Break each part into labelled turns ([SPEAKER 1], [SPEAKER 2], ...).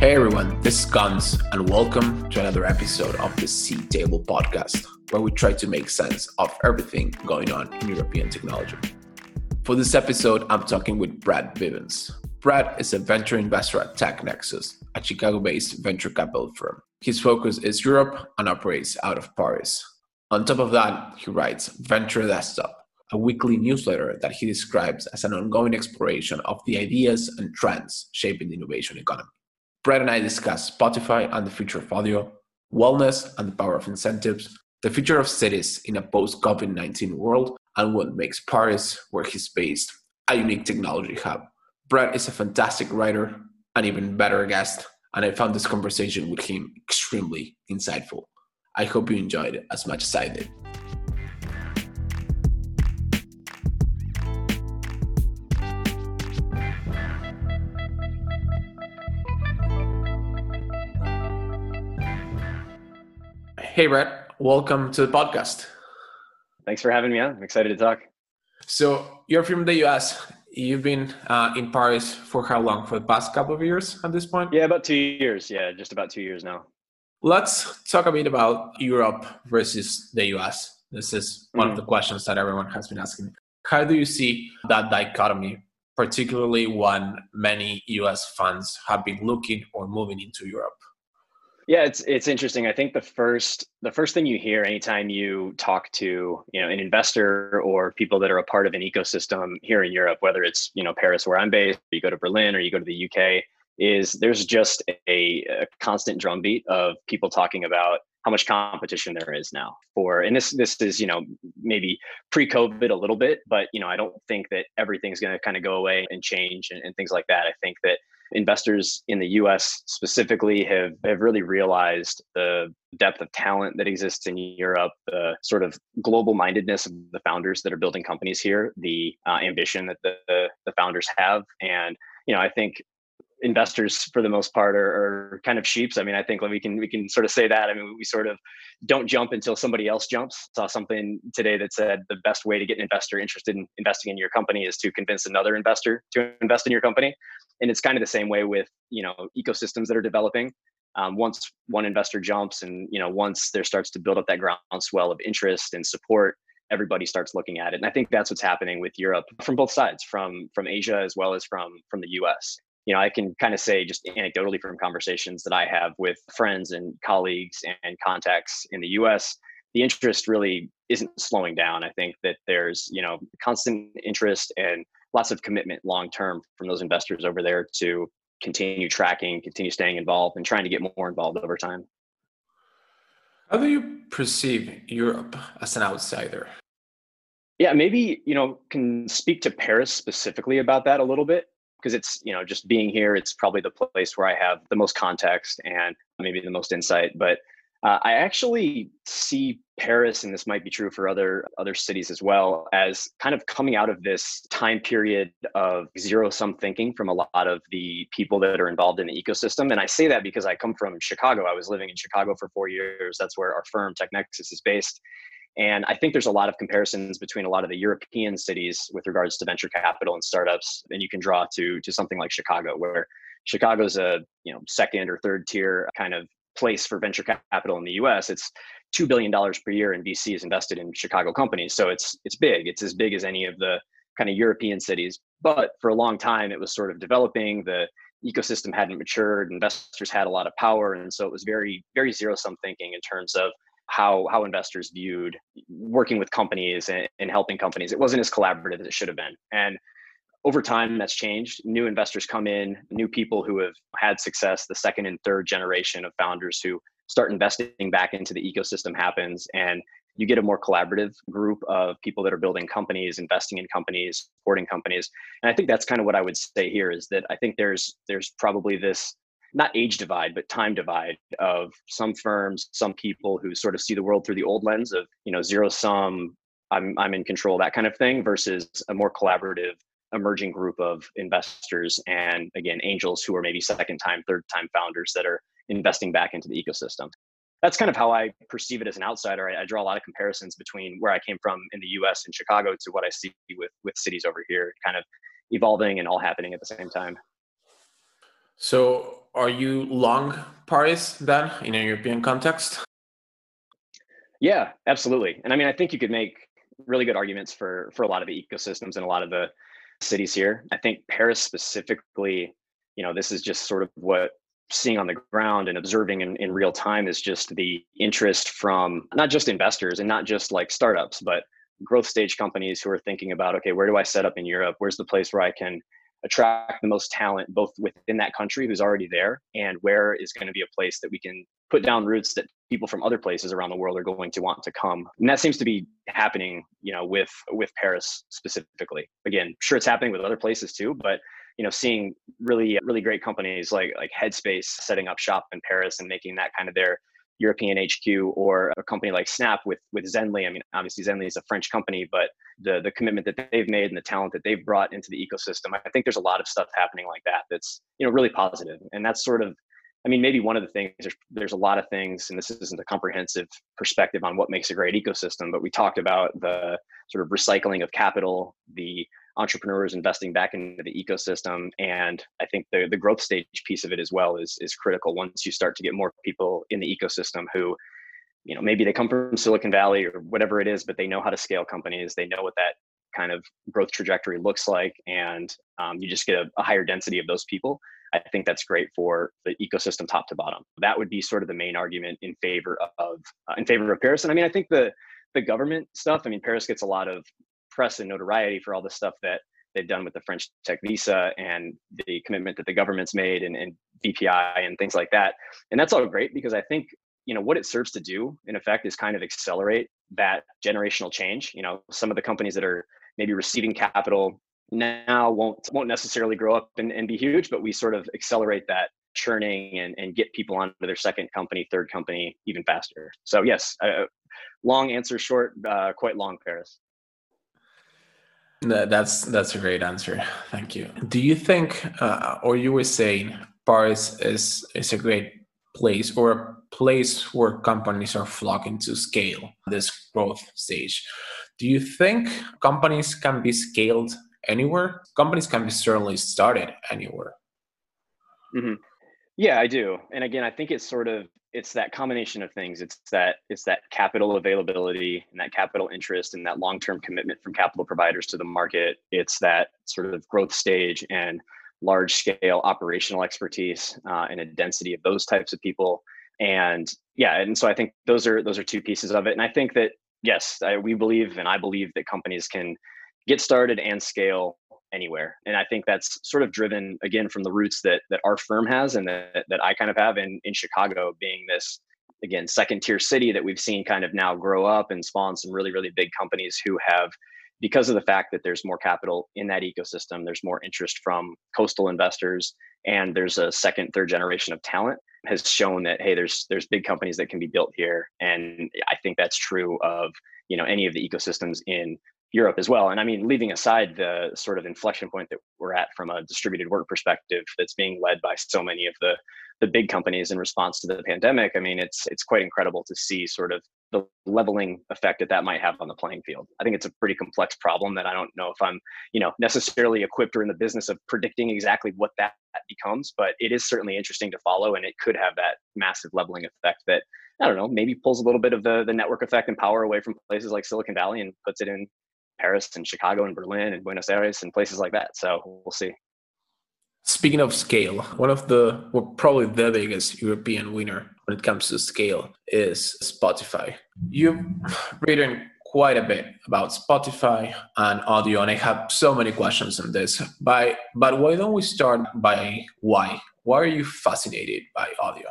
[SPEAKER 1] Hey everyone, this is Guns, and welcome to another episode of the Seat Table podcast, where we try to make sense of everything going on in European technology. For this episode, I'm talking with Brett Bivens. Brad is a venture investor at TechNexus, a Chicago based venture capital firm. His focus is Europe and operates out of Paris. On top of that, he writes Venture Desktop, a weekly newsletter that he describes as an ongoing exploration of the ideas and trends shaping the innovation economy. Brett and I discuss Spotify and the future of audio, wellness and the power of incentives, the future of cities in a post COVID 19 world, and what makes Paris, where he's based, a unique technology hub. Brett is a fantastic writer, an even better guest, and I found this conversation with him extremely insightful. I hope you enjoyed it as much as I did. Hey, Brett. Welcome to the podcast.
[SPEAKER 2] Thanks for having me on. I'm excited to talk.
[SPEAKER 1] So, you're from the US. You've been uh, in Paris for how long? For the past couple of years at this point?
[SPEAKER 2] Yeah, about two years. Yeah, just about two years now.
[SPEAKER 1] Let's talk a bit about Europe versus the US. This is one mm-hmm. of the questions that everyone has been asking. How do you see that dichotomy, particularly when many US funds have been looking or moving into Europe?
[SPEAKER 2] Yeah, it's it's interesting. I think the first the first thing you hear anytime you talk to you know an investor or people that are a part of an ecosystem here in Europe, whether it's you know Paris where I'm based, you go to Berlin or you go to the UK, is there's just a, a constant drumbeat of people talking about how much competition there is now for and this this is you know maybe pre-covid a little bit but you know i don't think that everything's going to kind of go away and change and, and things like that i think that investors in the US specifically have, have really realized the depth of talent that exists in Europe, the sort of global mindedness of the founders that are building companies here, the uh, ambition that the, the founders have. And, you know, I think investors for the most part are, are, kind of sheeps. I mean, I think we can we can sort of say that. I mean, we sort of don't jump until somebody else jumps. Saw something today that said the best way to get an investor interested in investing in your company is to convince another investor to invest in your company. And it's kind of the same way with you know ecosystems that are developing. Um, once one investor jumps, and you know once there starts to build up that groundswell of interest and support, everybody starts looking at it. And I think that's what's happening with Europe from both sides, from from Asia as well as from from the U.S you know, I can kind of say just anecdotally from conversations that I have with friends and colleagues and contacts in the US, the interest really isn't slowing down. I think that there's, you know, constant interest and lots of commitment long term from those investors over there to continue tracking, continue staying involved and trying to get more involved over time.
[SPEAKER 1] How do you perceive Europe as an outsider?
[SPEAKER 2] Yeah, maybe, you know, can speak to Paris specifically about that a little bit because it's you know just being here it's probably the place where i have the most context and maybe the most insight but uh, i actually see paris and this might be true for other other cities as well as kind of coming out of this time period of zero sum thinking from a lot of the people that are involved in the ecosystem. And i say that because i come from chicago. I was living in chicago for four years. That's where our firm technexus is based. And I think there's a lot of comparisons between a lot of the European cities with regards to venture capital and startups. And you can draw to to something like Chicago, where Chicago's a you know second or third tier kind of place for venture capital in the US. It's two billion dollars per year in VC is invested in Chicago companies. So it's it's big. It's as big as any of the kind of European cities. But for a long time it was sort of developing. The ecosystem hadn't matured, investors had a lot of power. And so it was very, very zero sum thinking in terms of how how investors viewed working with companies and, and helping companies. It wasn't as collaborative as it should have been. And over time that's changed. New investors come in new people who have had success the second and third generation of founders who start investing back into the ecosystem happens and you get a more collaborative group of people that are building companies investing in companies supporting companies. And i think that's kind of what i would say here is that i think there's there's probably this not age divide but time divide of some firms some people who sort of see the world through the old lens of you know zero sum i'm i'm in control that kind of thing versus a more collaborative emerging group of investors and again angels who are maybe second time third time founders that are investing back into the ecosystem that's kind of how i perceive it as an outsider I, I draw a lot of comparisons between where i came from in the us and chicago to what i see with with cities over here kind of evolving and all happening at the same time
[SPEAKER 1] So, are you long Paris then in a European context?
[SPEAKER 2] Yeah, absolutely. And I mean, I think you could make really good arguments for for a lot of the ecosystems and a lot of the cities here. I think Paris specifically, you know, this is just sort of what seeing on the ground and observing in, in real time is just the interest from not just investors and not just like startups, but growth stage companies who are thinking about, okay, where do I set up in Europe? Where's the place where I can attract the most talent both within that country who's already there and where is going to be a place that we can put down roots that people from other places around the world are going to want to come and that seems to be happening you know with with paris specifically again sure it's happening with other places too but you know seeing really really great companies like like headspace setting up shop in paris and making that kind of their European HQ or a company like Snap with with Zenly. I mean, obviously Zenly is a French company, but the the commitment that they've made and the talent that they've brought into the ecosystem, I think there's a lot of stuff happening like that that's you know really positive, and that's sort of. I mean, maybe one of the things there's, there's a lot of things, and this isn't a comprehensive perspective on what makes a great ecosystem, but we talked about the sort of recycling of capital, the entrepreneurs investing back into the ecosystem and i think the, the growth stage piece of it as well is, is critical. Once you start to get more people in the ecosystem who you know maybe they come from silicon valley or whatever it is but they know how to scale companies they know what that kind of growth trajectory looks like and um, you just get a, a higher density of those people i think that's great for the ecosystem top to bottom that would be sort of the main argument in favor of uh, in favor of paris and i mean i think the the government stuff i mean paris gets a lot of press and notoriety for all the stuff that they've done with the French Tech Visa and the commitment that the government's made and, and BPI and things like that. And that's all great because I think you know what it serves to do in effect is kind of accelerate that generational change. You know, some of the companies that are maybe receiving capital now won't won't necessarily grow up and, and be huge, but we sort of accelerate that churning and, and get people onto their second company, third company even faster. So yes, uh, long answer short, uh, quite long, Paris.
[SPEAKER 1] That's that's a great answer. Thank you. Do you think, uh, or you were saying, Paris is is a great place or a place where companies are flocking to scale this growth stage? Do you think companies can be scaled anywhere? Companies can be certainly started anywhere.
[SPEAKER 2] Mm-hmm. Yeah, I do. And again, I think it's sort of it's that combination of things it's that it's that capital availability and that capital interest and that long-term commitment from capital providers to the market it's that sort of growth stage and large scale operational expertise uh, and a density of those types of people and yeah and so i think those are those are two pieces of it and i think that yes I, we believe and i believe that companies can get started and scale anywhere. And I think that's sort of driven again from the roots that that our firm has and that, that I kind of have in, in Chicago being this again second tier city that we've seen kind of now grow up and spawn some really, really big companies who have because of the fact that there's more capital in that ecosystem, there's more interest from coastal investors, and there's a second, third generation of talent has shown that hey, there's there's big companies that can be built here, and I think that's true of you know any of the ecosystems in Europe as well. And I mean, leaving aside the sort of inflection point that we're at from a distributed work perspective that's being led by so many of the the big companies in response to the pandemic, I mean, it's it's quite incredible to see sort of the leveling effect that that might have on the playing field. I think it's a pretty complex problem that I don't know if I'm, you know, necessarily equipped or in the business of predicting exactly what that becomes, but it is certainly interesting to follow and it could have that massive leveling effect that I don't know, maybe pulls a little bit of the the network effect and power away from places like Silicon Valley and puts it in Paris and Chicago and Berlin and Buenos Aires and places like that. So we'll see.
[SPEAKER 1] Speaking of scale, one of the, well, probably the biggest European winner when it comes to scale is Spotify. You've written quite a bit about Spotify and audio, and I have so many questions on this. By, but why don't we start by why? Why are you fascinated by audio?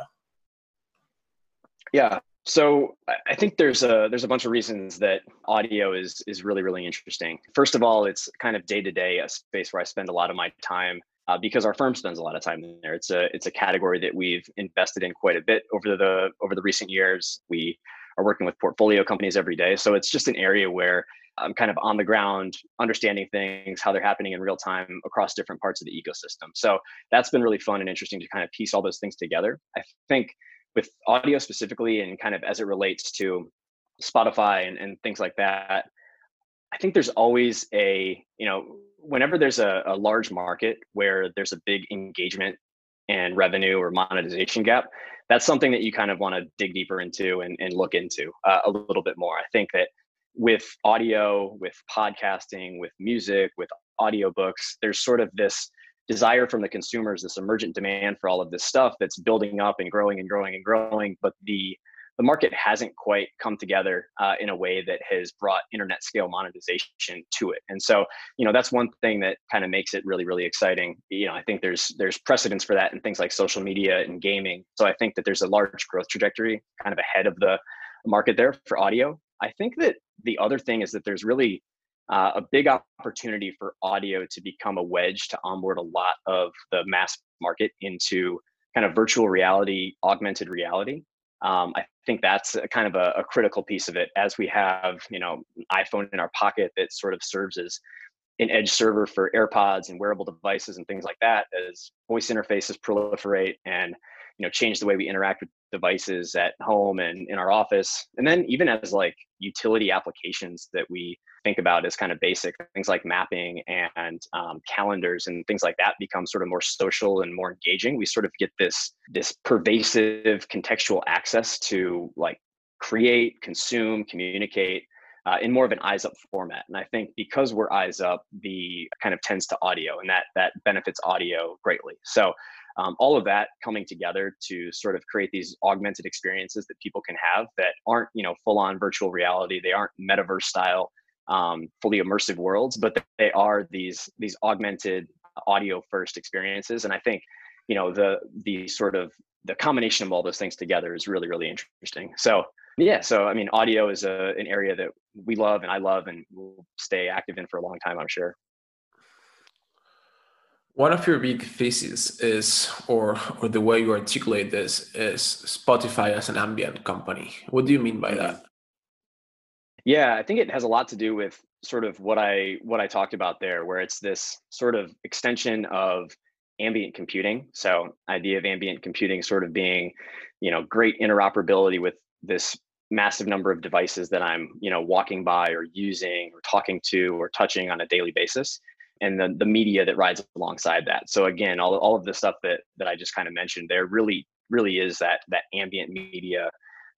[SPEAKER 2] Yeah, so I think there's a there's a bunch of reasons that audio is is really really interesting. First of all, it's kind of day to day a space where I spend a lot of my time uh, because our firm spends a lot of time there. It's a it's a category that we've invested in quite a bit over the over the recent years. We are working with portfolio companies every day, so it's just an area where I'm kind of on the ground, understanding things, how they're happening in real time across different parts of the ecosystem. So that's been really fun and interesting to kind of piece all those things together. I think with audio specifically and kind of as it relates to Spotify and, and things like that, I think there's always a, you know, whenever there's a, a large market where there's a big engagement and revenue or monetization gap, that's something that you kind of want to dig deeper into and, and look into uh, a little bit more. I think that with audio, with podcasting, with music, with audiobooks, there's sort of this desire from the consumers, this emergent demand for all of this stuff that's building up and growing and growing and growing. But the the market hasn't quite come together uh, in a way that has brought internet scale monetization to it. And so, you know, that's one thing that kind of makes it really, really exciting. You know, I think there's there's precedence for that in things like social media and gaming. So I think that there's a large growth trajectory kind of ahead of the market there for audio. I think that the other thing is that there's really uh, a big opportunity for audio to become a wedge to onboard a lot of the mass market into kind of virtual reality, augmented reality. Um, I think that's kind of a, a, critical piece of it as we have, you know, iPhone in our pocket that sort of serves as an edge server for AirPods and wearable devices and things like that as voice interfaces proliferate and you know change the way we interact with devices at home and in our office. And then even as like utility applications that we think about as kind of basic things like mapping and um, calendars and things like that become sort of more social and more engaging we sort of get this this pervasive contextual access to like create consume communicate uh, in more of an eyes up format. And i think because we're eyes up the kind of tends to audio and that that benefits audio greatly. So um, all of that coming together to sort of create these augmented experiences that people can have that aren't you know full on virtual reality they aren't metaverse style um, fully immersive worlds but they are these these augmented audio first experiences. And i think you know the the sort of the combination of all those things together is really really interesting. So yeah so i mean audio is a, an area that we love and i love and will stay active in for a long time i'm sure
[SPEAKER 1] one of your big theses is, or or the way you articulate this, is Spotify as an ambient company. What do you mean by mm-hmm. that?
[SPEAKER 2] Yeah, I think it has a lot to do with sort of what I what I talked about there, where it's this sort of extension of ambient computing. So, idea of ambient computing sort of being, you know, great interoperability with this massive number of devices that I'm, you know, walking by or using or talking to or touching on a daily basis and the, the media that rides alongside that. So again, all, all of the stuff that that I just kind of mentioned there really really is that that ambient media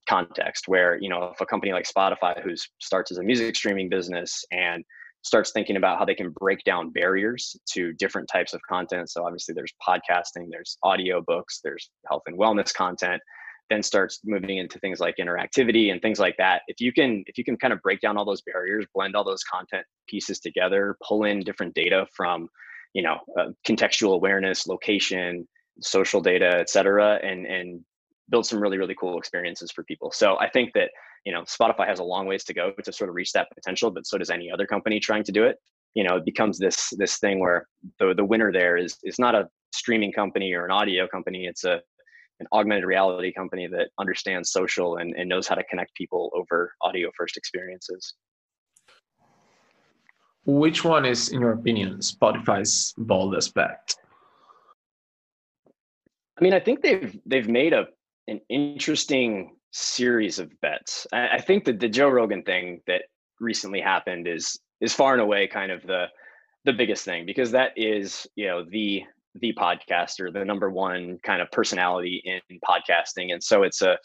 [SPEAKER 2] context where you know if a company like Spotify who starts as a music streaming business and starts thinking about how they can break down barriers to different types of content. So obviously there's podcasting, there's audio books, there's health and wellness content, then starts moving into things like interactivity and things like that. If you can if you can kind of break down all those barriers blend all those content pieces together pull in different data from you know uh, contextual awareness location social data et cetera and and build some really really cool experiences for people. So i think that you know spotify has a long ways to go to sort of reach that potential but so does any other company trying to do it. You know it becomes this this thing where the the winner there is is not a streaming company or an audio company. It's a an augmented reality company that understands social and, and knows how to connect people over audio first experiences.
[SPEAKER 1] Which one is, in your opinion, Spotify's boldest bet?
[SPEAKER 2] I mean, I think they've they've made a an interesting series of bets. I, I think that the Joe Rogan thing that recently happened is is far and away kind of the the biggest thing because that is you know the the podcaster, the number one kind of personality in podcasting. And so it's a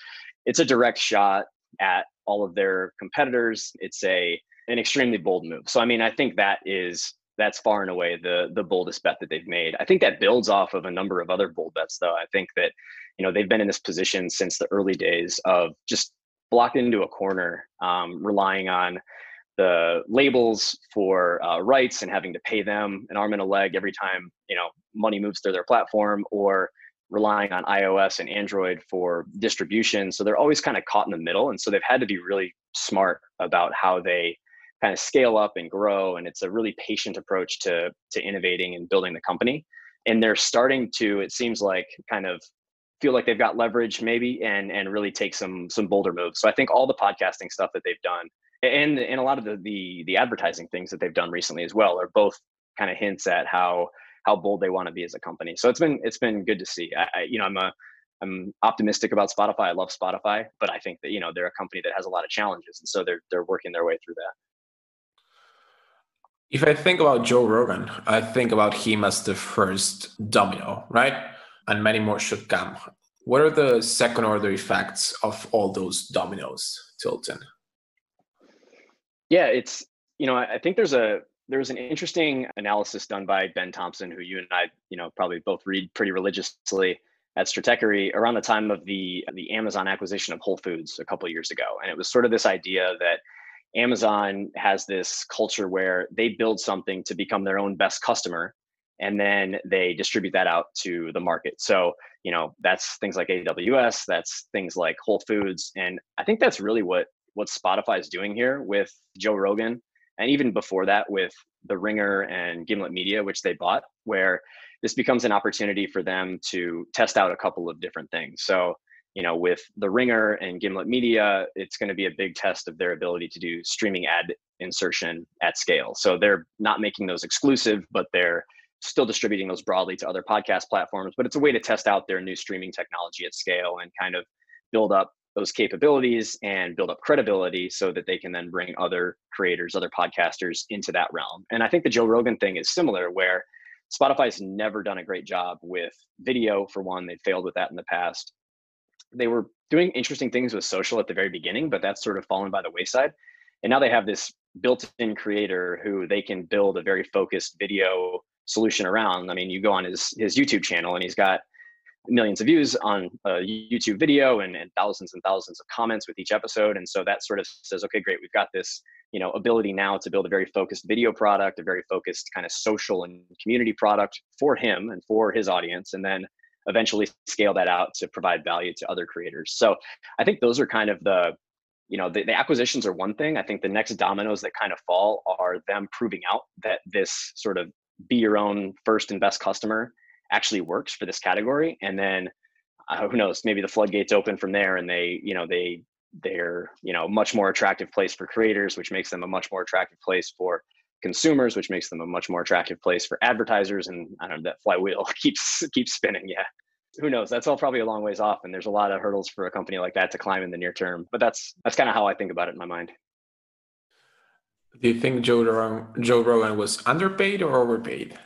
[SPEAKER 2] it's a direct shot at all of their competitors. It's a an extremely bold move. So I mean, I think that is that's far and away the the boldest bet that they've made. I think that builds off of a number of other bold bets though. I think that you know they've been in this position since the early days of just blocked into a corner, um, relying on the labels for uh, rights and having to pay them an arm and a leg every time you know money moves through their platform or relying on iOS and Android for distribution. So they're always kind of caught in the middle. And so they've had to be really smart about how they kind of scale up and grow. And it's a really patient approach to to innovating and building the company. And they're starting to, it seems like, kind of feel like they've got leverage maybe and and really take some some bolder moves. So I think all the podcasting stuff that they've done and and a lot of the the, the advertising things that they've done recently as well are both kind of hints at how how bold they want to be as a company. So it's been it's been good to see. I, I, you know I'm a I'm optimistic about Spotify. I love Spotify, but I think that you know they're a company that has a lot of challenges, and so they're they're working their way through that.
[SPEAKER 1] If I think about Joe Rogan, I think about him as the first domino, right? and many more should come. What are the second order effects of all those dominoes, Tilton?
[SPEAKER 2] Yeah, it's you know I think there's a there's an interesting analysis done by Ben Thompson, who you and I you know probably both read pretty religiously at Stratechery around the time of the the Amazon acquisition of Whole Foods a couple years ago, and it was sort of this idea that Amazon has this culture where they build something to become their own best customer and then they distribute that out to the market. So, you know, that's things like AWS, that's things like Whole Foods and I think that's really what what Spotify is doing here with Joe Rogan and even before that with The Ringer and Gimlet Media which they bought where this becomes an opportunity for them to test out a couple of different things. So, you know, with the Ringer and Gimlet Media, it's going to be a big test of their ability to do streaming ad insertion at scale. So they're not making those exclusive, but they're still distributing those broadly to other podcast platforms. But it's a way to test out their new streaming technology at scale and kind of build up those capabilities and build up credibility so that they can then bring other creators, other podcasters into that realm. And I think the Joe Rogan thing is similar, where Spotify's never done a great job with video, for one, they failed with that in the past they were doing interesting things with social at the very beginning, but that's sort of fallen by the wayside. And now they have this built-in creator who they can build a very focused video solution around. I mean, you go on his his YouTube channel and he's got millions of views on a YouTube video and, and thousands and thousands of comments with each episode. And so that sort of says, okay, great, we've got this, you know, ability now to build a very focused video product, a very focused kind of social and community product for him and for his audience. And then eventually scale that out to provide value to other creators. So I think those are kind of the, you know, the, the, acquisitions are one thing. I think the next dominoes that kind of fall are them proving out that this sort of be your own first and best customer actually works for this category. And then uh, who knows, maybe the floodgates open from there and they, you know, they, they're, you know, much more attractive place for creators, which makes them a much more attractive place for consumers, which makes them a much more attractive place for advertisers. And I don't know, that flywheel keeps keeps spinning. Yeah. Who knows? That's all probably a long ways off. And there's a lot of hurdles for a company like that to climb in the near term. But that's that's kind of how I think about it in my mind.
[SPEAKER 1] Do you think Joe Rogan, Joe Rogan was underpaid or overpaid?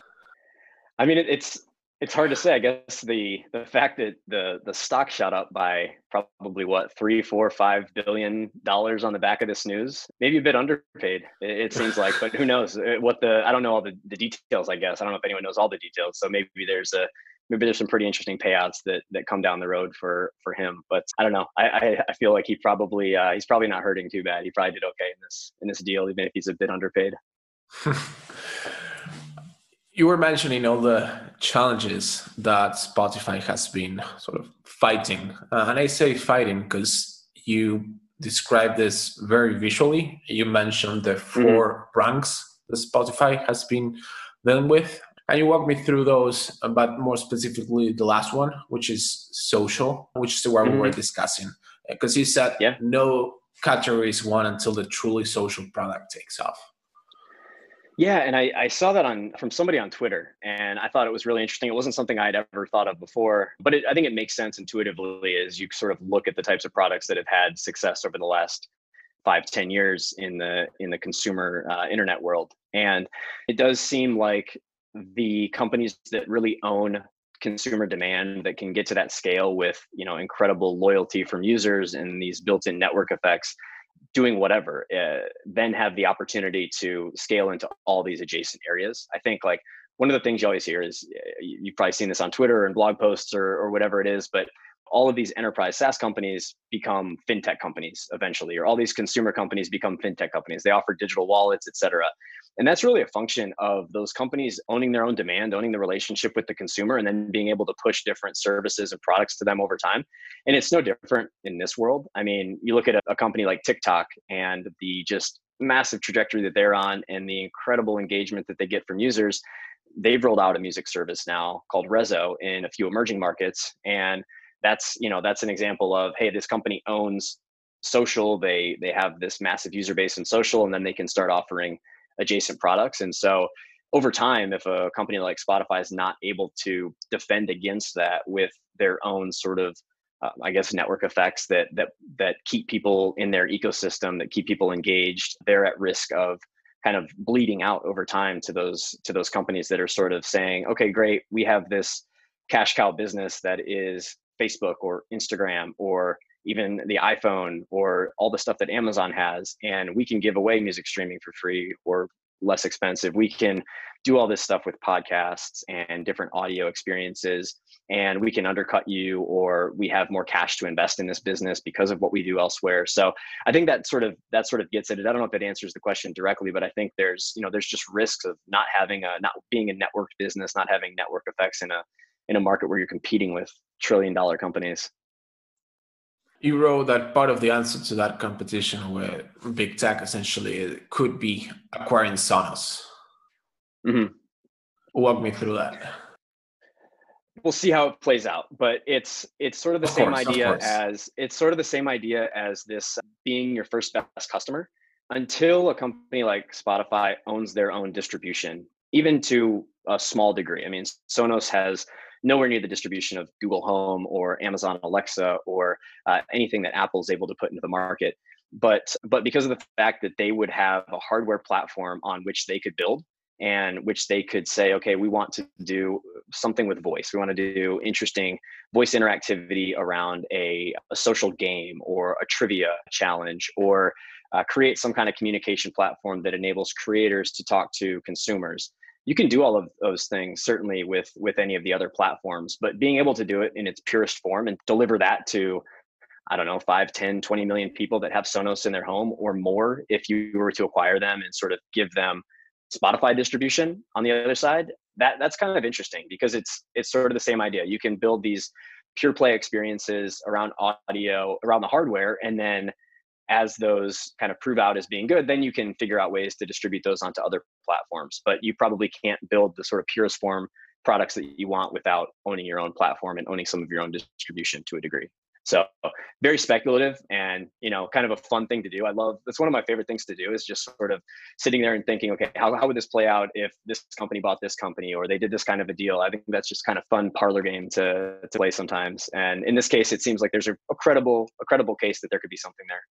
[SPEAKER 2] I mean, it, it's it's hard to say. I guess the the fact that the the stock shot up by probably what three, four, five billion dollars on the back of this news, maybe a bit underpaid. It, it seems like, but who knows uh, what the? I don't know all the, the details. I guess I don't know if anyone knows all the details. So maybe there's a maybe there's some pretty interesting payouts that that come down the road for for him. But I don't know. I I, I feel like he probably uh, he's probably not hurting too bad. He probably did okay in this in this deal, even if he's a bit underpaid.
[SPEAKER 1] You were mentioning all the challenges that Spotify has been sort of fighting. Uh, and I say fighting because you described this very visually. You mentioned the mm-hmm. 4 mm-hmm. ranks that Spotify has been dealing with. And you walk me through those, but more specifically the last one, which is social, which is the one mm-hmm. we were mm-hmm. discussing. Because you said yeah. no category is one until the truly social product takes off.
[SPEAKER 2] Yeah, and I, I saw that on from somebody on Twitter, and I thought it was really interesting. It wasn't something I'd ever thought of before, but it, I think it makes sense intuitively as you sort of look at the types of products that have had success over the last five ten years in the in the consumer uh, internet world. And it does seem like the companies that really own consumer demand that can get to that scale with you know incredible loyalty from users and these built-in network effects doing whatever uh, then have the opportunity to scale into all these adjacent areas. I think like one of the things you always hear is uh, you've probably seen this on twitter and blog posts or, or whatever it is but all of these enterprise SaaS companies become fintech companies eventually, or all these consumer companies become fintech companies. They offer digital wallets, et cetera. And that's really a function of those companies owning their own demand, owning the relationship with the consumer, and then being able to push different services and products to them over time. And it's no different in this world. I mean, you look at a, a company like TikTok and the just massive trajectory that they're on and the incredible engagement that they get from users. They've rolled out a music service now called Resso in a few emerging markets. And that's you know that's an example of hey this company owns social they they have this massive user base in social and then they can start offering adjacent products. And so over time if a company like spotify is not able to defend against that with their own sort of uh, i guess network effects that that that keep people in their ecosystem that keep people engaged they're at risk of kind of bleeding out over time to those to those companies that are sort of saying okay great we have this cash cow business that is Facebook or Instagram or even the iPhone or all the stuff that Amazon has. And we can give away music streaming for free or less expensive. We can do all this stuff with podcasts and different audio experiences and we can undercut you or we have more cash to invest in this business because of what we do elsewhere so i think that sort of that sort of gets at it i don't know if that answers the question directly but i think there's you know there's just risks of not having a not being a networked business not having network effects in a in a market where you're competing with trillion dollar companies
[SPEAKER 1] you wrote that part of the answer to that competition with big tech essentially could be acquiring Sonos. Mm-hmm. Walk me through that.
[SPEAKER 2] We'll see how it plays out, but it's it's sort of the of same course, idea as it's sort of the same idea as this being your first best customer. Until a company like Spotify owns their own distribution, even to a small degree. I mean, Sonos has nowhere near the distribution of Google Home or Amazon Alexa or uh, anything that Apple is able to put into the market. But but because of the fact that they would have a hardware platform on which they could build and which they could say, okay, we want to do something with voice. We want to do interesting voice interactivity around a, a social game or a trivia challenge or uh, create some kind of communication platform that enables creators to talk to consumers you can do all of those things certainly with with any of the other platforms but being able to do it in its purest form and deliver that to i don't know 5 10 20 million people that have sonos in their home or more if you were to acquire them and sort of give them spotify distribution on the other side that that's kind of interesting because it's it's sort of the same idea. You can build these pure play experiences around audio around the hardware and then as those kind of prove out as being good, then you can figure out ways to distribute those onto other platforms. But you probably can't build the sort of purest form products that you want without owning your own platform and owning some of your own distribution to a degree. So very speculative and you know kind of a fun thing to do. I love that's one of my favorite things to do is just sort of sitting there and thinking, okay, how, how would this play out if this company bought this company or they did this kind of a deal? I think that's just kind of fun parlor game to to play sometimes. And in this case, it seems like there's a, a credible a credible case that there could be something there.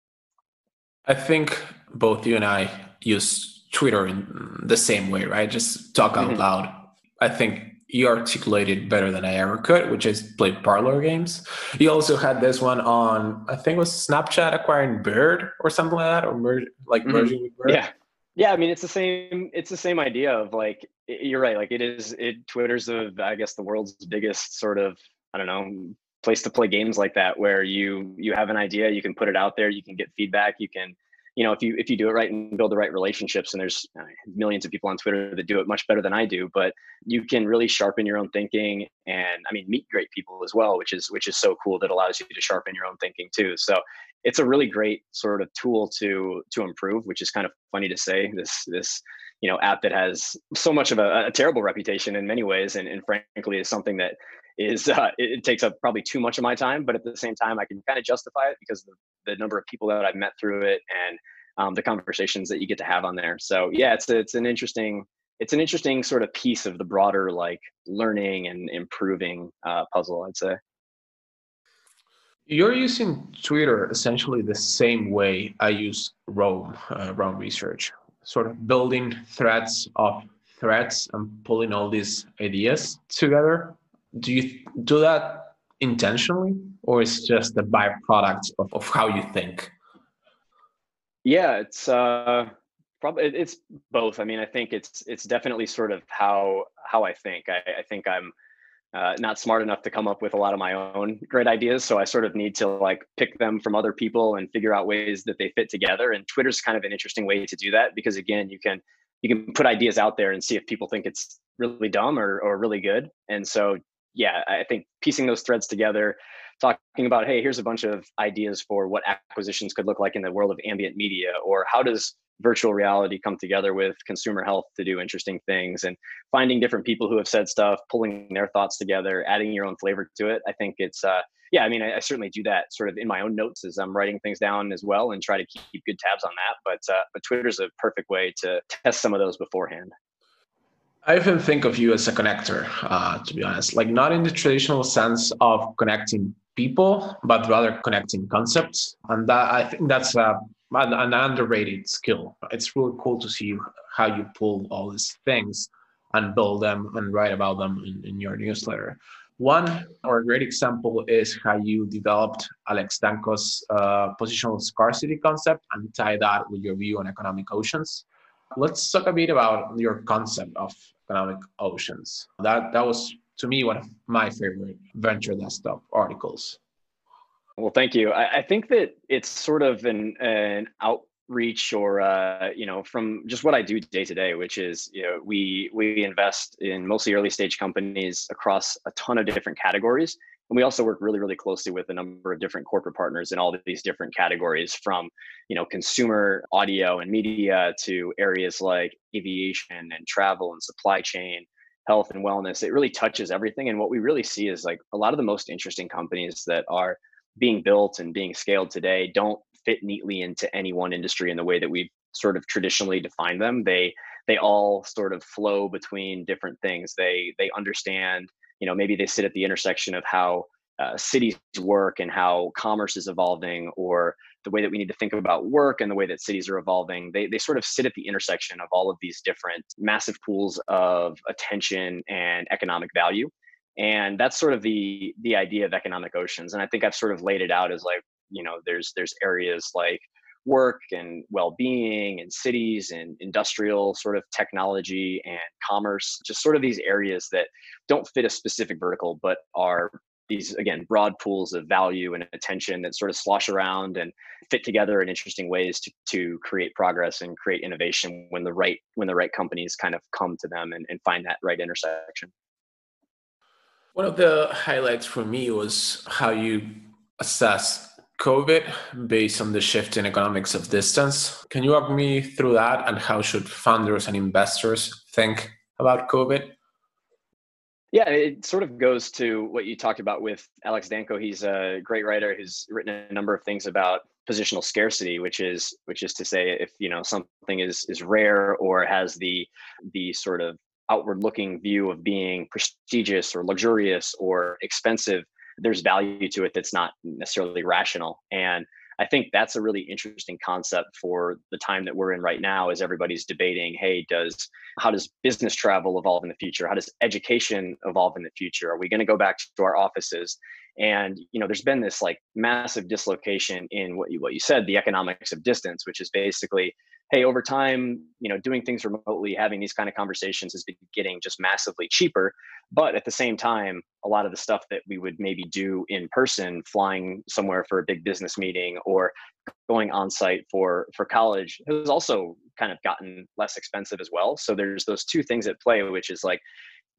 [SPEAKER 1] I think both you and I use Twitter in the same way, right? Just talk out mm-hmm. loud. I think you articulated better than I ever could, which is play parlor games. You also had this one on, I think it was Snapchat acquiring Bird or something like that, or mer- like mm-hmm. merging with Bird.
[SPEAKER 2] Yeah, yeah. I mean, it's the same. It's the same idea of like you're right. Like it is. It Twitter's of I guess the world's biggest sort of I don't know place to play games like that where you you have an idea you can put it out there you can get feedback you can you know if you if you do it right and build the right relationships and there's uh, millions of people on twitter that do it much better than i do but you can really sharpen your own thinking and i mean meet great people as well which is which is so cool that allows you to sharpen your own thinking too. So it's a really great sort of tool to to improve which is kind of funny to say this this you know app that has so much of a, a terrible reputation in many ways and, and frankly is something that is uh, it, it, takes up probably too much of my time, but at the same time, I can kind of justify it because the, the number of people that I've met through it and um, the conversations that you get to have on there. So yeah, it's it's an interesting it's an interesting sort of piece of the broader like learning and improving uh, puzzle. I'd say.
[SPEAKER 1] You're using Twitter essentially the same way I use Roam, uh, Roam Research, sort of building threads of threads and pulling all these ideas together do you do that intentionally or is just a byproduct of, of how you think?
[SPEAKER 2] Yeah it's uh probably it's both. I mean i think it's it's definitely sort of how how i think. I, I think i'm uh, not smart enough to come up with a lot of my own great ideas so i sort of need to like pick them from other people and figure out ways that they fit together and twitter's kind of an interesting way to do that because again you can you can put ideas out there and see if people think it's really dumb or, or really good and so yeah, I think piecing those threads together, talking about, hey, here's a bunch of ideas for what acquisitions could look like in the world of ambient media, or how does virtual reality come together with consumer health to do interesting things, and finding different people who have said stuff, pulling their thoughts together, adding your own flavor to it. I think it's, uh, yeah, I mean, I, I, certainly do that sort of in my own notes as I'm writing things down as well, and try to keep good tabs on that. But uh, but Twitter's a perfect way to test some of those beforehand.
[SPEAKER 1] I often think of you as a connector, uh, to be honest, like not in the traditional sense of connecting people, but rather connecting concepts. And that I think that's a, an, an underrated skill. It's really cool to see how you pull all these things and build them and write about them in, in your newsletter. One or a great example is how you developed Alex Danco's uh, positional scarcity concept and tie that with your view on economic oceans. Let's talk a bit about your concept of economic oceans. That that was to me one of my favorite venture desktop articles.
[SPEAKER 2] Well, thank you. I, I think that it's sort of an an outreach or uh, you know from just what I do day to day, which is you know we we invest in mostly early stage companies across a ton of different categories, and we also work really really closely with a number of different corporate partners in all of these different categories, from you know consumer audio and media to areas like aviation and travel and supply chain health and wellness it really touches everything and what we really see is like a lot of the most interesting companies that are being built and being scaled today don't fit neatly into any one industry in the way that we've sort of traditionally defined them. They they all sort of flow between different things. They they understand, you know, maybe they sit at the intersection of how uh, cities work and how commerce is evolving, or the way that we need to think about work and the way that cities are evolving. They they sort of sit at the intersection of all of these different massive pools of attention and economic value and that's sort of the the idea of economic oceans and i think i've sort of laid it out as like you know there's there's areas like work and well-being and cities and industrial sort of technology and commerce just sort of these areas that don't fit a specific vertical but are these again broad pools of value and attention that sort of slosh around and fit together in interesting ways to, to create progress and create innovation when the right when the right companies kind of come to them and, and find that right intersection.
[SPEAKER 1] One of the highlights for me was how you assess COVID based on the shift in economics of distance. Can you walk me through that and how should founders and investors think about COVID?
[SPEAKER 2] Yeah, it sort of goes to what you talked about with Alex Danco. He's a great writer who's written a number of things about positional scarcity, which is which is to say if you know something is is rare or has the the sort of outward looking view of being prestigious or luxurious or expensive there's value to it that's not necessarily rational. And i think that's a really interesting concept for the time that we're in right now as everybody's debating hey does how does business travel evolve in the future? How does education evolve in the future? Are we going to go back to our offices and you know there's been this like massive dislocation in what you what you said the economics of distance which is basically hey over time you know doing things remotely having these kind of conversations has been getting just massively cheaper. But at the same time a lot of the stuff that we would maybe do in person flying somewhere for a big business meeting or going on site for for college has also kind of gotten less expensive as well. So there's those two things at play which is like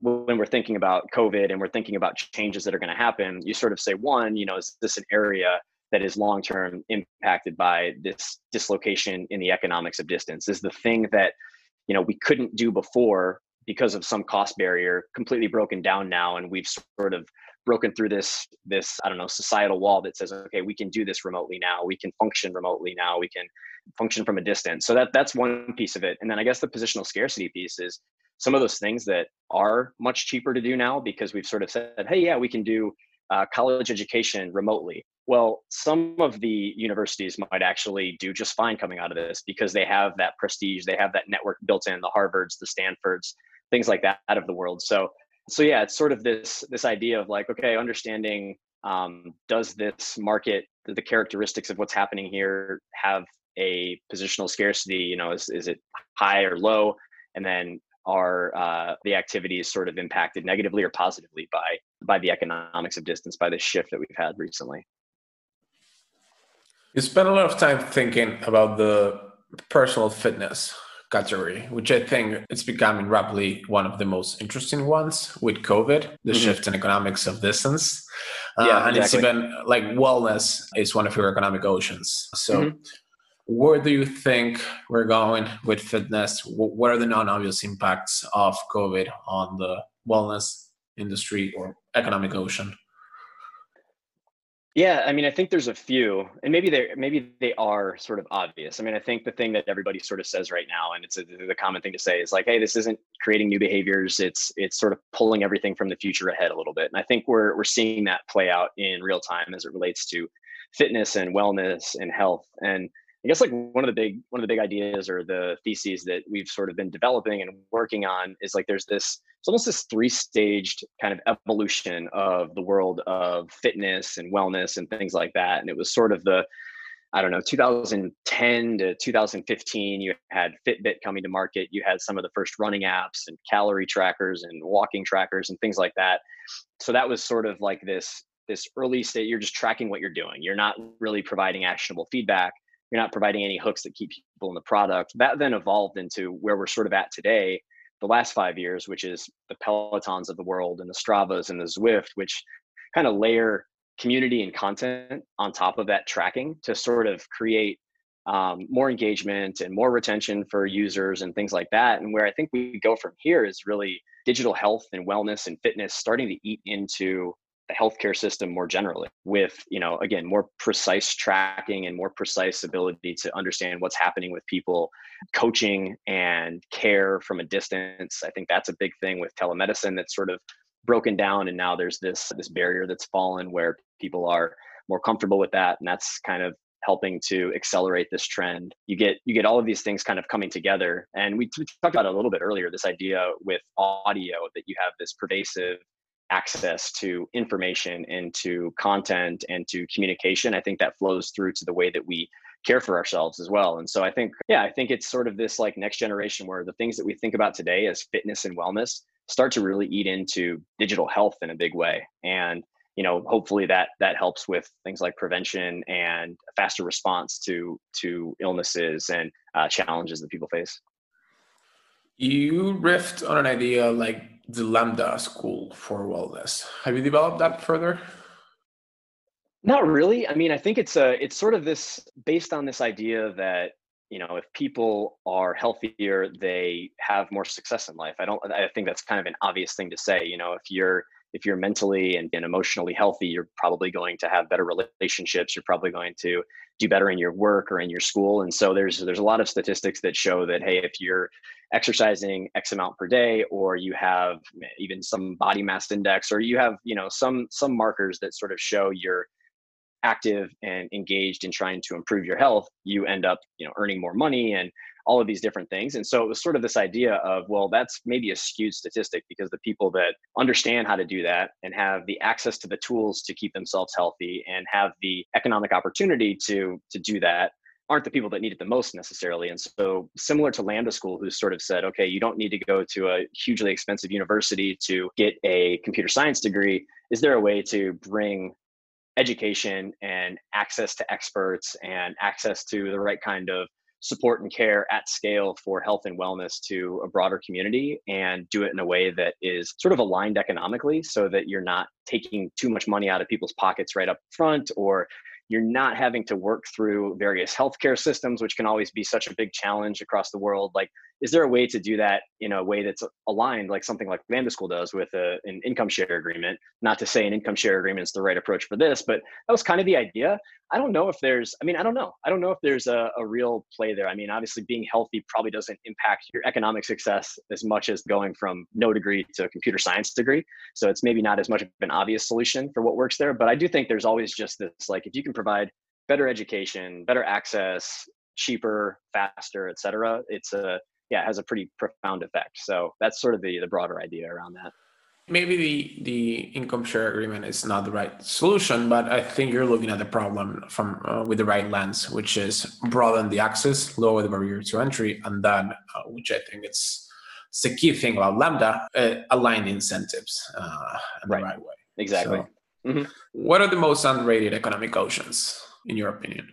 [SPEAKER 2] when we're thinking about covid and we're thinking about changes that are going to happen you sort of say one you know is this an area that is long term impacted by this dislocation in the economics of distance? Is the thing that you know we couldn't do before because of some cost barrier completely broken down now and we've sort of broken through this this i don't know societal wall that says okay we can do this remotely now. We can function remotely now. We can function from a distance. So that that's one piece of it. And then i guess the positional scarcity piece is some of those things that are much cheaper to do now because we've sort of said hey yeah we can do uh, college education remotely. Well, some of the universities might actually do just fine coming out of this because they have that prestige, they have that network built in, the Harvards, the Stanfords, things like that out of the world. So, so yeah, it's sort of this this idea of like, okay, understanding um, does this market, the characteristics of what's happening here, have a positional scarcity? You know, is is it high or low? And then are uh, the activities sort of impacted negatively or positively by by the economics of distance by the shift that we've had recently
[SPEAKER 1] you spend a lot of time thinking about the personal fitness category which i think it's becoming rapidly one of the most interesting ones with covid the mm-hmm. shift in economics of distance uh, yeah, and exactly. it's even like wellness is one of your economic oceans so mm-hmm where do you think we're going with fitness? What are the non-obvious impacts of COVID on the wellness industry or economic ocean?
[SPEAKER 2] Yeah, I mean, I think there's a few, and maybe they maybe they are sort of obvious. I mean, I think the thing that everybody sort of says right now, and it's a, the common thing to say, is like, "Hey, this isn't creating new behaviors. It's it's sort of pulling everything from the future ahead a little bit." And I think we're we're seeing that play out in real time as it relates to fitness and wellness and health. And I guess like one of the big one of the big ideas or the theses that we've sort of been developing and working on is like there's this it's almost this three staged kind of evolution of the world of fitness and wellness and things like that. And it was sort of the I don't know, 2010 to 2015, you had Fitbit coming to market. You had some of the first running apps and calorie trackers and walking trackers and things like that. So that was sort of like this this early state. You're just tracking what you're doing. You're not really providing actionable feedback. You're not providing any hooks that keep people in the product. That then evolved into where we're sort of at today, the last five years, which is the Pelotons of the world and the Stravas and the Zwift, which kind of layer community and content on top of that tracking to sort of create um, more engagement and more retention for users and things like that. And where I think we go from here is really digital health and wellness and fitness starting to eat into healthcare system more generally with you know again more precise tracking and more precise ability to understand what's happening with people. Coaching and care from a distance i think that's a big thing with telemedicine that's sort of broken down and now there's this this barrier that's fallen where people are more comfortable with that and that's kind of helping to accelerate this trend. You get you get all of these things kind of coming together and we, we talked about a little bit earlier this idea with audio that you have this pervasive access to information and to content and to communication i think that flows through to the way that we care for ourselves as well. And so i think yeah i think it's sort of this like next generation where the things that we think about today as fitness and wellness start to really eat into digital health in a big way. And you know hopefully that that helps with things like prevention and faster response to to illnesses and uh, challenges that people face.
[SPEAKER 1] You riffed on an idea like the lambda school for wellness. Have you developed that further?
[SPEAKER 2] Not really. I mean i think it's a it's sort of this based on this idea that you know if people are healthier they have more success in life. I don't i think that's kind of an obvious thing to say. You know if you're if you're mentally and, and emotionally healthy you're probably going to have better relationships you're probably going to do better in your work or in your school and so there's there's a lot of statistics that show that hey if you're exercising x amount per day or you have even some body mass index or you have you know some some markers that sort of show you're active and engaged in trying to improve your health, you end up, you know, earning more money and all of these different things. And so it was sort of this idea of, well, that's maybe a skewed statistic because the people that understand how to do that and have the access to the tools to keep themselves healthy and have the economic opportunity to to do that aren't the people that need it the most necessarily. And so, similar to Lambda School, who sort of said, okay, you don't need to go to a hugely expensive university to get a computer science degree. Is there a way to bring education and access to experts and access to the right kind of support and care at scale for health and wellness to a broader community and do it in a way that is sort of aligned economically so that you're not taking too much money out of people's pockets right up front or you're not having to work through various healthcare systems which can always be such a big challenge across the world. Like is there a way to do that in a way that's aligned like something like Lambda School does with a, an income share agreement? Not to say an income share agreement is the right approach for this but that was kind of the idea. I don't know if there's i mean i don't know. I don't know if there's a, a real play there. I mean obviously being healthy probably doesn't impact your economic success as much as going from no degree to a computer science degree. So it's maybe not as much of an obvious solution for what works there but i do think there's always just this like if you can provide better education better access cheaper faster et cetera it's a yeah, has a pretty profound effect. So that's sort of the the broader idea around that.
[SPEAKER 1] Maybe the the income share agreement is not the right solution, but I think you're looking at the problem from uh, with the right lens, which is broaden the access, lower the barrier to entry, and then, uh, which I think it's, it's the key thing about Lambda, uh, align incentives uh, in right. the right way.
[SPEAKER 2] Exactly. So,
[SPEAKER 1] mm-hmm. What are the most underrated economic oceans, in your opinion?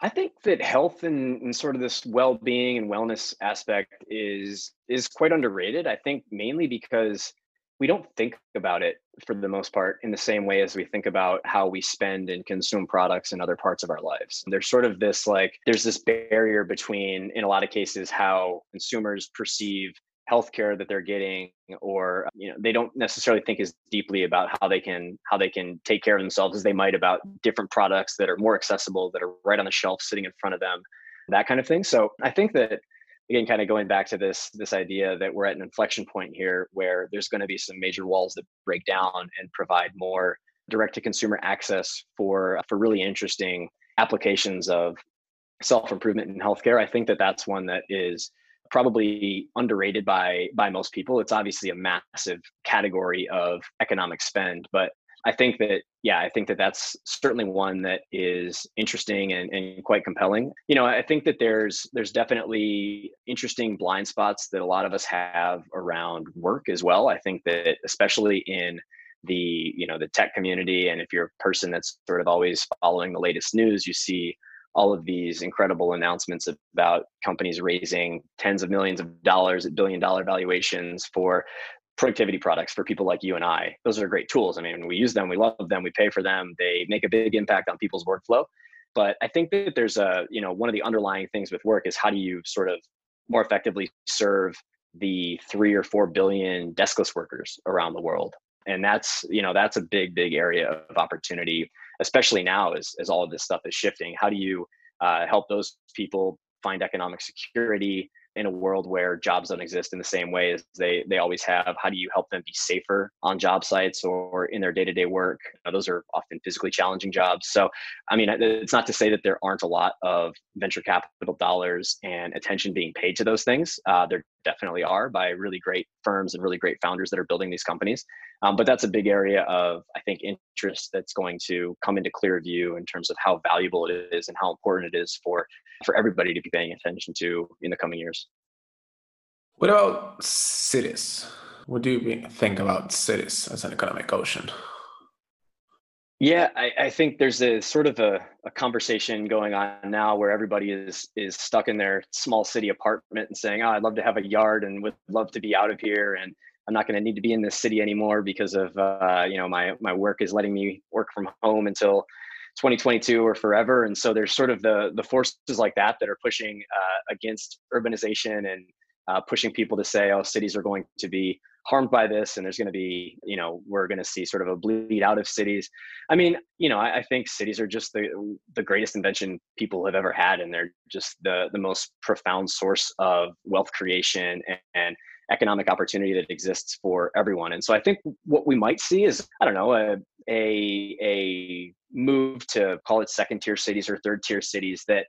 [SPEAKER 2] I think that health and, and, sort of this well-being and wellness aspect is is quite underrated. I think mainly because we don't think about it for the most part in the same way as we think about how we spend and consume products in other parts of our lives. There's sort of this like there's this barrier between in a lot of cases how consumers perceive healthcare that they're getting or uh, you know they don't necessarily think as deeply about how they can how they can take care of themselves as they might about different products that are more accessible that are right on the shelf sitting in front of them that kind of thing so i think that again kind of going back to this this idea that we're at an inflection point here where there's going to be some major walls that break down and provide more direct to consumer access for for really interesting applications of self improvement in healthcare. I think that that's one that is probably underrated by by most people. It's obviously a massive category of economic spend, but I think that yeah, I think that that's certainly one that is interesting and, and quite compelling. You know, I think that there's there's definitely interesting blind spots that a lot of us have around work as well. I think that especially in the you know the tech community and if you're a person that's sort of always following the latest news you see all of these incredible announcements about companies raising tens of millions of dollars at billion dollar valuations for productivity products for people like you and I. Those are great tools. I mean, we use them, we love them, we pay for them, they make a big impact on people's workflow. But I think that there's a, you know, one of the underlying things with work is how do you sort of more effectively serve the three or four billion deskless workers around the world? And that's, you know, that's a big, big area of opportunity, especially now as, as all of this stuff is shifting. How do you uh, help those people find economic security? In a world where jobs don't exist in the same way as they they always have how do you help them be safer on job sites or in their day-to-day work? Those are often physically challenging jobs. So i mean it's not to say that there aren't a lot of venture capital dollars and attention being paid to those things. Uh, there definitely are by really great firms and really great founders that are building these companies. Um, but that's a big area of i think interest that's going to come into clear view in terms of how valuable it is and how important it is for for everybody to be paying attention to in the coming years.
[SPEAKER 1] What about cities? What do you think about cities as an economic ocean?
[SPEAKER 2] Yeah, I, I, think there's a sort of a, a, conversation going on now where everybody is is stuck in their small city apartment and saying, "Oh, I'd love to have a yard and would love to be out of here, and I'm not going to need to be in this city anymore because of uh, you know my my work is letting me work from home until 2022 or forever. And so there's sort of the the forces like that that are pushing uh, against urbanization and uh, pushing people to say, oh, cities are going to be harmed by this, and there's going to be, you know, we're going to see sort of a bleed out of cities. I mean, you know, I, I, think cities are just the the greatest invention people have ever had, and they're just the the most profound source of wealth creation and, and economic opportunity that exists for everyone. And so I think what we might see is, I don't know, a a, a move to call it second tier cities or third tier cities that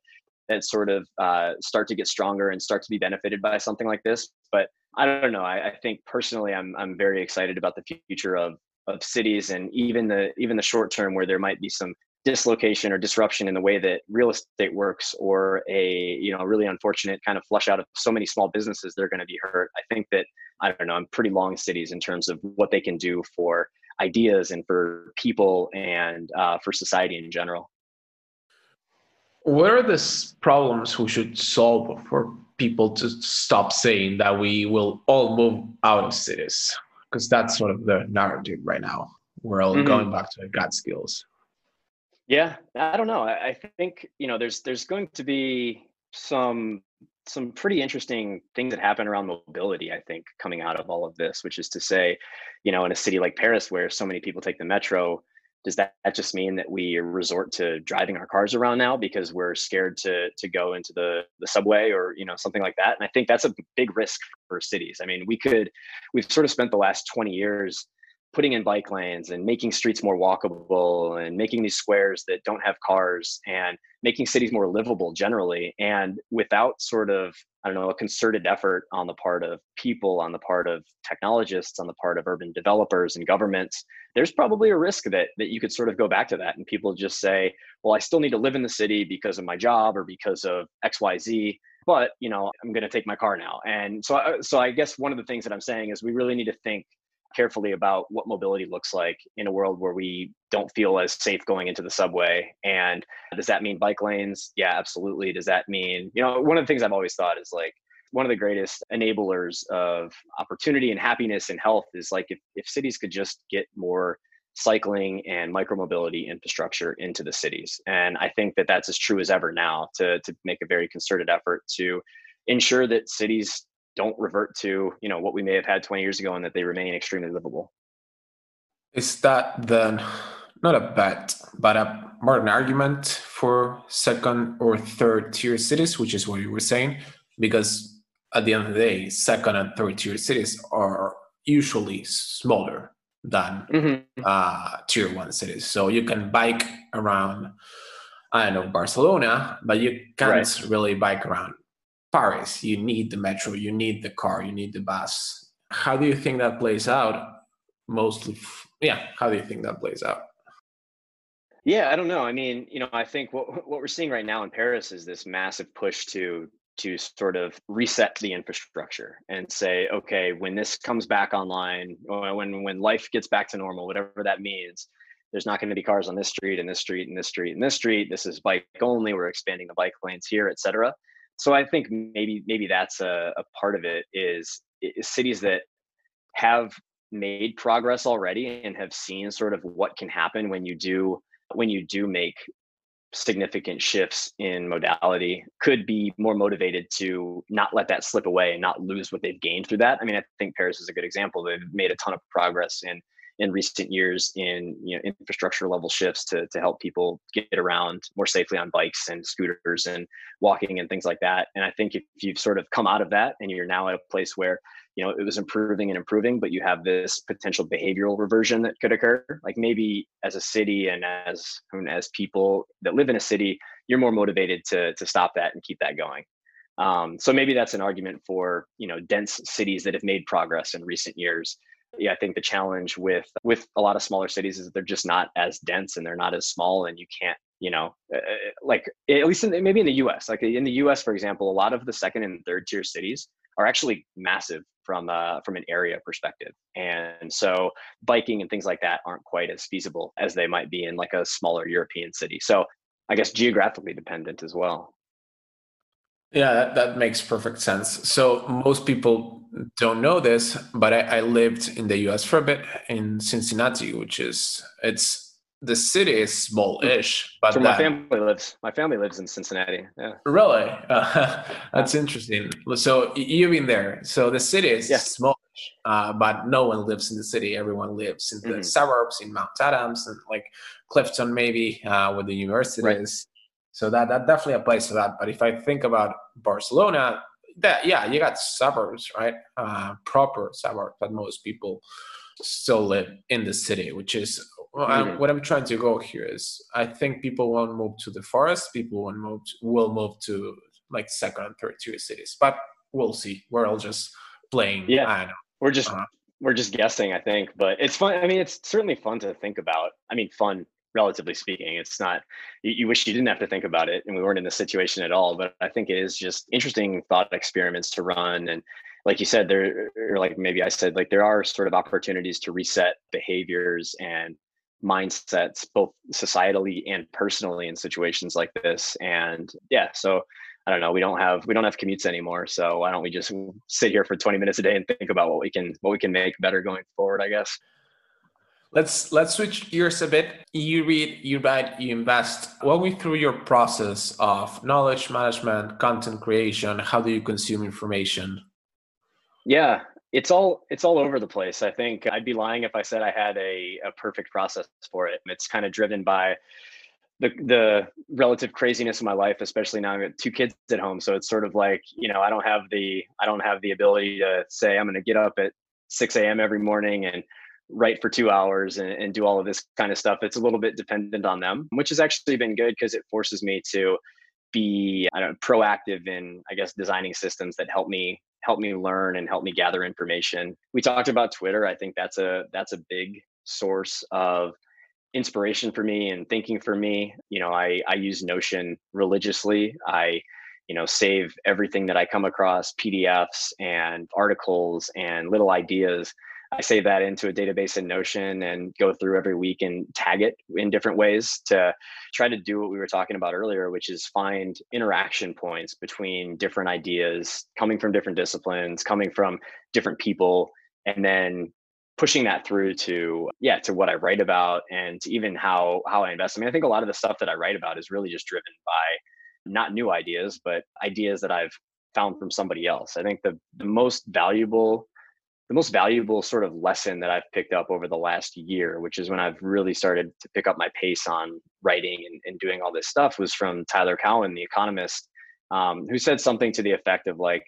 [SPEAKER 2] that sort of uh, start to get stronger and start to be benefited by something like this. But I don't know. I, I think personally, I'm I'm very excited about the future of of cities and even the even the short term where there might be some dislocation or disruption in the way that real estate works or a you know really unfortunate kind of flush out of so many small businesses they're going to be hurt i think that i don't know i'm pretty long cities in terms of what they can do for ideas and for people and uh, for society in general.
[SPEAKER 1] What are the problems we should solve for people to stop saying that we will all move out of cities? Because that's sort of the narrative right now. We're all mm-hmm. going back to gut skills.
[SPEAKER 2] Yeah, I don't know. I, I think you know there's there's going to be some some pretty interesting things that happen around mobility i think coming out of all of this which is to say you know in a city like paris where so many people take the metro does that, that just mean that we resort to driving our cars around now because we're scared to to go into the the subway or you know something like that? And i think that's a big risk for cities. I mean we could we've sort of spent the last 20 years putting in bike lanes and making streets more walkable and making these squares that don't have cars and making cities more livable generally and without sort of i don't know a concerted effort on the part of people on the part of technologists on the part of urban developers and governments there's probably a risk that that you could sort of go back to that and people just say well i still need to live in the city because of my job or because of xyz but you know i'm going to take my car now. And so uh, so i guess one of the things that i'm saying is we really need to think carefully about what mobility looks like in a world where we don't feel as safe going into the subway. And does that mean bike lanes? Yeah, absolutely. Does that mean, you know, one of the things I've always thought is like, one of the greatest enablers of opportunity and happiness and health is like if, if cities could just get more cycling and micromobility infrastructure into the cities. And I think that that's as true as ever now to, to make a very concerted effort to ensure that cities don't revert to you know what we may have had 20 years ago and that they remain extremely livable
[SPEAKER 1] is that then not a bet but a more an argument for second or third tier cities which is what you were saying because at the end of the day second and third tier cities are usually smaller than mm-hmm. uh, tier one cities so you can bike around I don't know Barcelona, but you can't
[SPEAKER 2] Right.
[SPEAKER 1] really bike around Paris. You need the metro, you need the car, you need the bus. How do you think that plays out? Mostly, f- yeah. How do you think that plays out?
[SPEAKER 2] Yeah, I don't know. I mean, you know, I think what what we're seeing right now in Paris is this massive push to to sort of reset the infrastructure and say, okay, when this comes back online, when when life gets back to normal, whatever that means, there's not going to be cars on this street and this street and this street and this street. This is bike only. We're expanding the bike lanes here, et cetera. So I think maybe maybe that's a, a part of it is, is cities that have made progress already and have seen sort of what can happen when you do when you do make significant shifts in modality could be more motivated to not let that slip away and not lose what they've gained through that. I mean, I think Paris is a good example. They've made a ton of progress in in recent years in you know infrastructure level shifts to to help people get around more safely on bikes and scooters and walking and things like that. And I think if you've sort of come out of that and you're now at a place where you know it was improving and improving but you have this potential behavioral reversion that could occur like maybe as a city and as as people that live in a city you're more motivated to to stop that and keep that going um, so maybe that's an argument for you know dense cities that have made progress in recent years yeah i think the challenge with with a lot of smaller cities is they're just not as dense and they're not as small and you can't you know uh, like at least in, maybe in the us like in the us for example a lot of the second and third tier cities are actually massive from uh, from an area perspective, and so biking and things like that aren't quite as feasible as they might be in like a smaller European city. So I guess geographically dependent as well.
[SPEAKER 1] Yeah, that, that makes perfect sense. So most people don't know this, but I, I lived in the U.S. for a bit in Cincinnati, which is it's the city is small-ish, but
[SPEAKER 2] so my family lives. My family lives in Cincinnati. Yeah.
[SPEAKER 1] Really, uh, that's interesting. So you've been there. So the city is yeah. small, uh, but no one lives in the city. Everyone lives in the mm-hmm. suburbs, in Mount Adams, and like Clifton, maybe uh, where the university right. is. So that that definitely applies to that. But if I think about Barcelona, that yeah, you got suburbs, right? Uh, proper suburbs, but most people still live in the city, which is well, mm-hmm. what I'm trying to go here is I think people won't move to the forest. People won't move to, will move to like second and third tier cities, but we'll see. We're all just playing.
[SPEAKER 2] Yeah, we're just uh, we're just guessing. I think, but it's fun. I mean, it's certainly fun to think about. I mean, fun relatively speaking. It's not. You, you wish you didn't have to think about it, and we weren't in this situation at all. But I think it is just interesting thought experiments to run and like you said there or like maybe i said like there are sort of opportunities to reset behaviors and mindsets both societally and personally in situations like this and yeah so i don't know we don't have we don't have commutes anymore so why don't we just sit here for 20 minutes a day and think about what we can what we can make better going forward i guess
[SPEAKER 1] let's let's switch gears a bit you read you write you invest walk me through your process of knowledge management content creation how do you consume information
[SPEAKER 2] yeah it's all it's all over the place. I think I'd be lying if I said I had a, a perfect process for it. It's kind of driven by the the relative craziness of my life, especially now I've got two kids at home. So it's sort of like, you know, I don't have the I don't have the ability to say I'm gonna get up at 6 a.m. every morning and write for two hours and, and do all of this kind of stuff. It's a little bit dependent on them, which has actually been good because it forces me to be I don't know, proactive in I guess designing systems that help me help me learn and help me gather information. We talked about Twitter. I think that's a that's a big source of inspiration for me and thinking for me. You know, I I use Notion religiously. I you know save everything that I come across, PDFs and articles and little ideas I save that into a database in Notion and go through every week and tag it in different ways to try to do what we were talking about earlier, which is find interaction points between different ideas coming from different disciplines, coming from different people, and then pushing that through to yeah to what I write about and to even how how I invest. I mean, I think a lot of the stuff that I write about is really just driven by not new ideas, but ideas that I've found from somebody else. I think the the most valuable the most valuable sort of lesson that I've picked up over the last year, which is when I've really started to pick up my pace on writing and, and doing all this stuff, was from Tyler Cowen, the economist, um, who said something to the effect of like,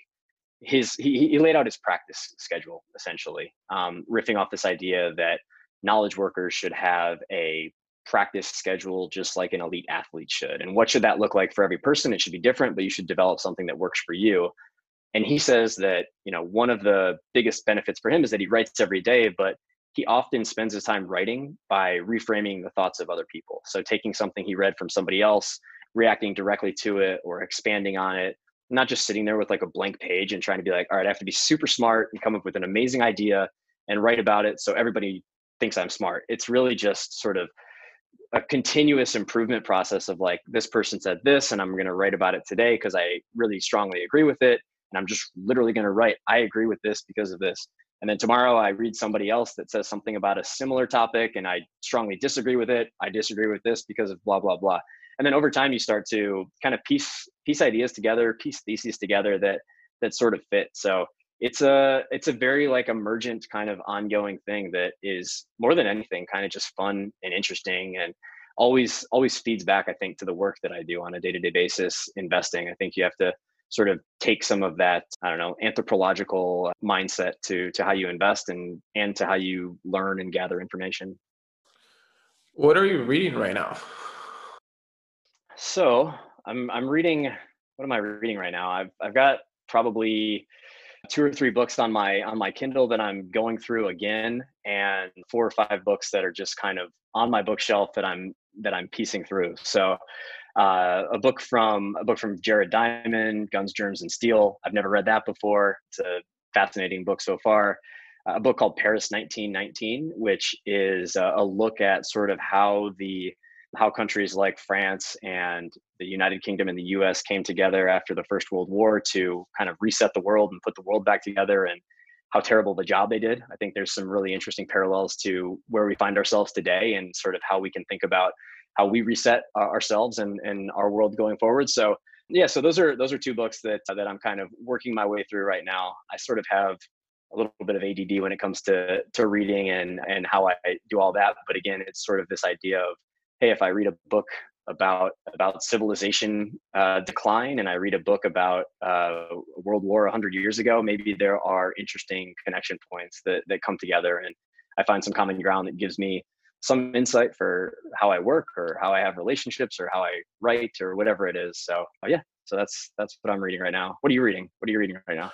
[SPEAKER 2] his he, he laid out his practice schedule essentially, um, riffing off this idea that knowledge workers should have a practice schedule just like an elite athlete should. And what should that look like for every person? It should be different, but you should develop something that works for you. And he says that, you know, one of the biggest benefits for him is that he writes every day, but he often spends his time writing by reframing the thoughts of other people. So taking something he read from somebody else, reacting directly to it or expanding on it, not just sitting there with like a blank page and trying to be like, all right, I have to be super smart and come up with an amazing idea and write about it so everybody thinks I'm smart. It's really just sort of a continuous improvement process of like this person said this and I'm going to write about it today because I really strongly agree with it and I'm just literally going to write I agree with this because of this. And then tomorrow I read somebody else that says something about a similar topic and I strongly disagree with it. I disagree with this because of blah blah blah. And then over time you start to kind of piece piece ideas together, piece theses together that that sort of fit. So it's a it's a very like emergent kind of ongoing thing that is more than anything kind of just fun and interesting and always always feeds back i think to the work that i do on a day-to-day basis investing i think you have to sort of take some of that i don't know anthropological uh, mindset to to how you invest and and to how you learn and gather information.
[SPEAKER 1] What are you reading right now?
[SPEAKER 2] So i'm i'm reading what am i reading right now? I've i've got probably two or three books on my on my Kindle that I'm going through again, and four or five books that are just kind of on my bookshelf that I'm that I'm piecing through. So, uh, a book from a book from Jared Diamond, Guns, Germs, and Steel. I've never read that before. It's a fascinating book so far. Uh, a book called Paris 1919, which is a, a look at sort of how the how countries like France and the United Kingdom and the US came together after the First World War to kind of reset the world and put the world back together and how terrible the job they did. I think there's some really interesting parallels to where we find ourselves today and sort of how we can think about how we reset ourselves and, and our world going forward. So yeah, so those are those are two books that that I'm kind of working my way through right now. I sort of have a little bit of ADD when it comes to to reading and and how I do all that. But again, it's sort of this idea of hey, if I read a book about about civilization uh, decline and I read a book about uh, World War 100 years ago, maybe there are interesting connection points that that come together, and I find some common ground that gives me some insight for how I work or how I have relationships or how I write or whatever it is. So uh, yeah, so that's that's what I'm reading right now. What are you reading? What are you reading right now?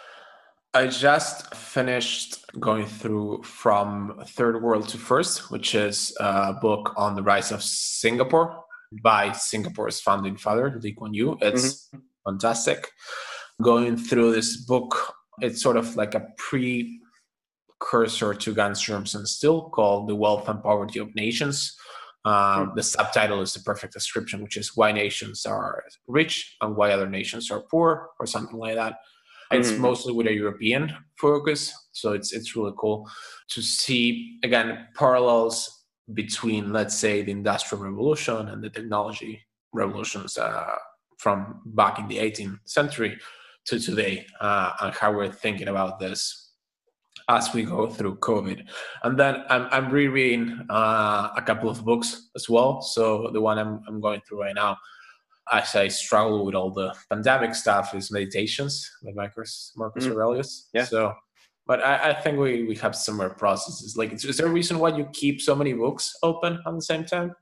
[SPEAKER 1] I just finished going through From Third World to First, which is a book on the rise of Singapore by Singapore's founding father, Lee Kuan Yew. It's mm-hmm. fantastic. Going through this book, it's sort of like a precursor to Guns, Germs, and Steel called The Wealth and Poverty of Nations. Um, mm-hmm. The subtitle is the perfect description, which is why nations are rich and why other nations are poor, or something like that. It's mm-hmm. mostly with a European focus, so it's it's really cool to see again parallels between, let's say, the industrial revolution and the technology revolutions uh, from back in the 18th century to today, uh, and how we're thinking about this as we go through COVID. And then I'm, I'm rereading uh, a couple of books as well. So the one I'm, I'm going through right now as I struggle with all the pandemic stuff is meditations by Marcus Marcus mm. Aurelius. Yeah. So, but I, I, think we we have similar processes. Like, is there a reason why you keep so many books open at the same time?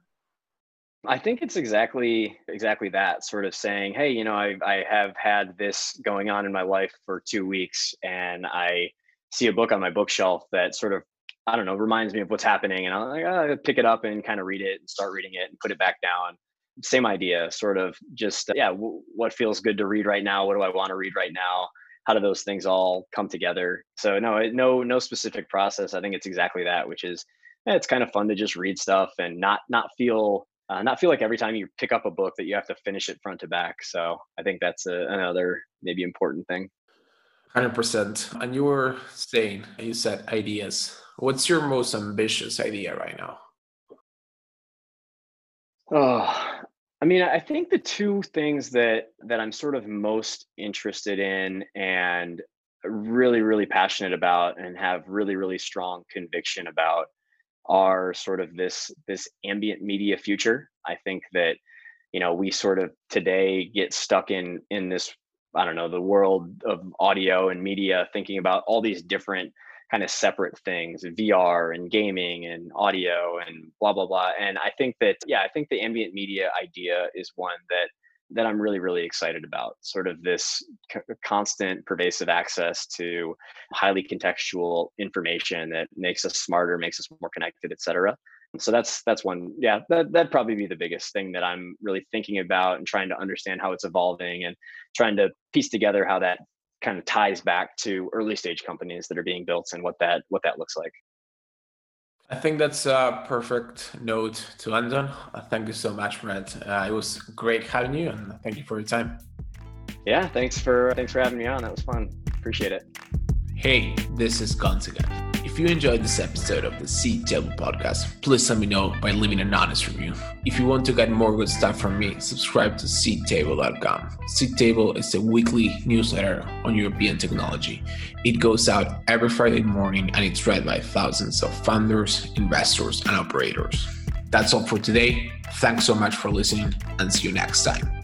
[SPEAKER 2] I think it's exactly exactly that sort of saying, hey, you know, I I have had this going on in my life for two weeks, and I see a book on my bookshelf that sort of I don't know reminds me of what's happening, and ah, I'll like, oh, pick it up and kind of read it and start reading it and put it back down. Same idea sort of just uh, yeah w- what feels good to read right now what do i want to read right now? How do those things all come together? So no no no specific process. I think it's exactly that which is yeah, it's kind of fun to just read stuff and not not feel uh, not feel like every time you pick up a book that you have to finish it front to back. So i think that's a, another maybe important thing
[SPEAKER 1] 100% and you were saying you said ideas. What's your most ambitious idea right now?
[SPEAKER 2] Oh, I mean, I think the two things that that I'm sort of most interested in and really, really passionate about and have really, really strong conviction about are sort of this this ambient media future. I think that you know we sort of today get stuck in in this I don't know the world of audio and media, thinking about all these different kind of separate things vr and gaming and audio and blah blah blah. And i think that yeah i think the ambient media idea is one that that i'm really really excited about sort of this c- constant pervasive access to highly contextual information that makes us smarter makes us more connected et cetera so that's that's one yeah that, that'd probably be the biggest thing that i'm really thinking about and trying to understand how it's evolving and trying to piece together how that kind of ties back to early stage companies that are being built and what that what that looks like
[SPEAKER 1] I think that's a perfect note to end on. Uh, thank you so much, Brett. Uh, it was great having you, and thank you for your time.
[SPEAKER 2] Yeah, thanks for thanks for having me on. That was fun. Appreciate it.
[SPEAKER 1] Hey, this is Guns again. If you enjoyed this episode of the Seed Table podcast, please let me know by leaving an honest review. If you want to get more good stuff from me, subscribe to seedtable.com. Seedtable is a weekly newsletter on European technology. It goes out every Friday morning and it's read by thousands of founders, investors, and operators. That's all for today. Thanks so much for listening and see you next time.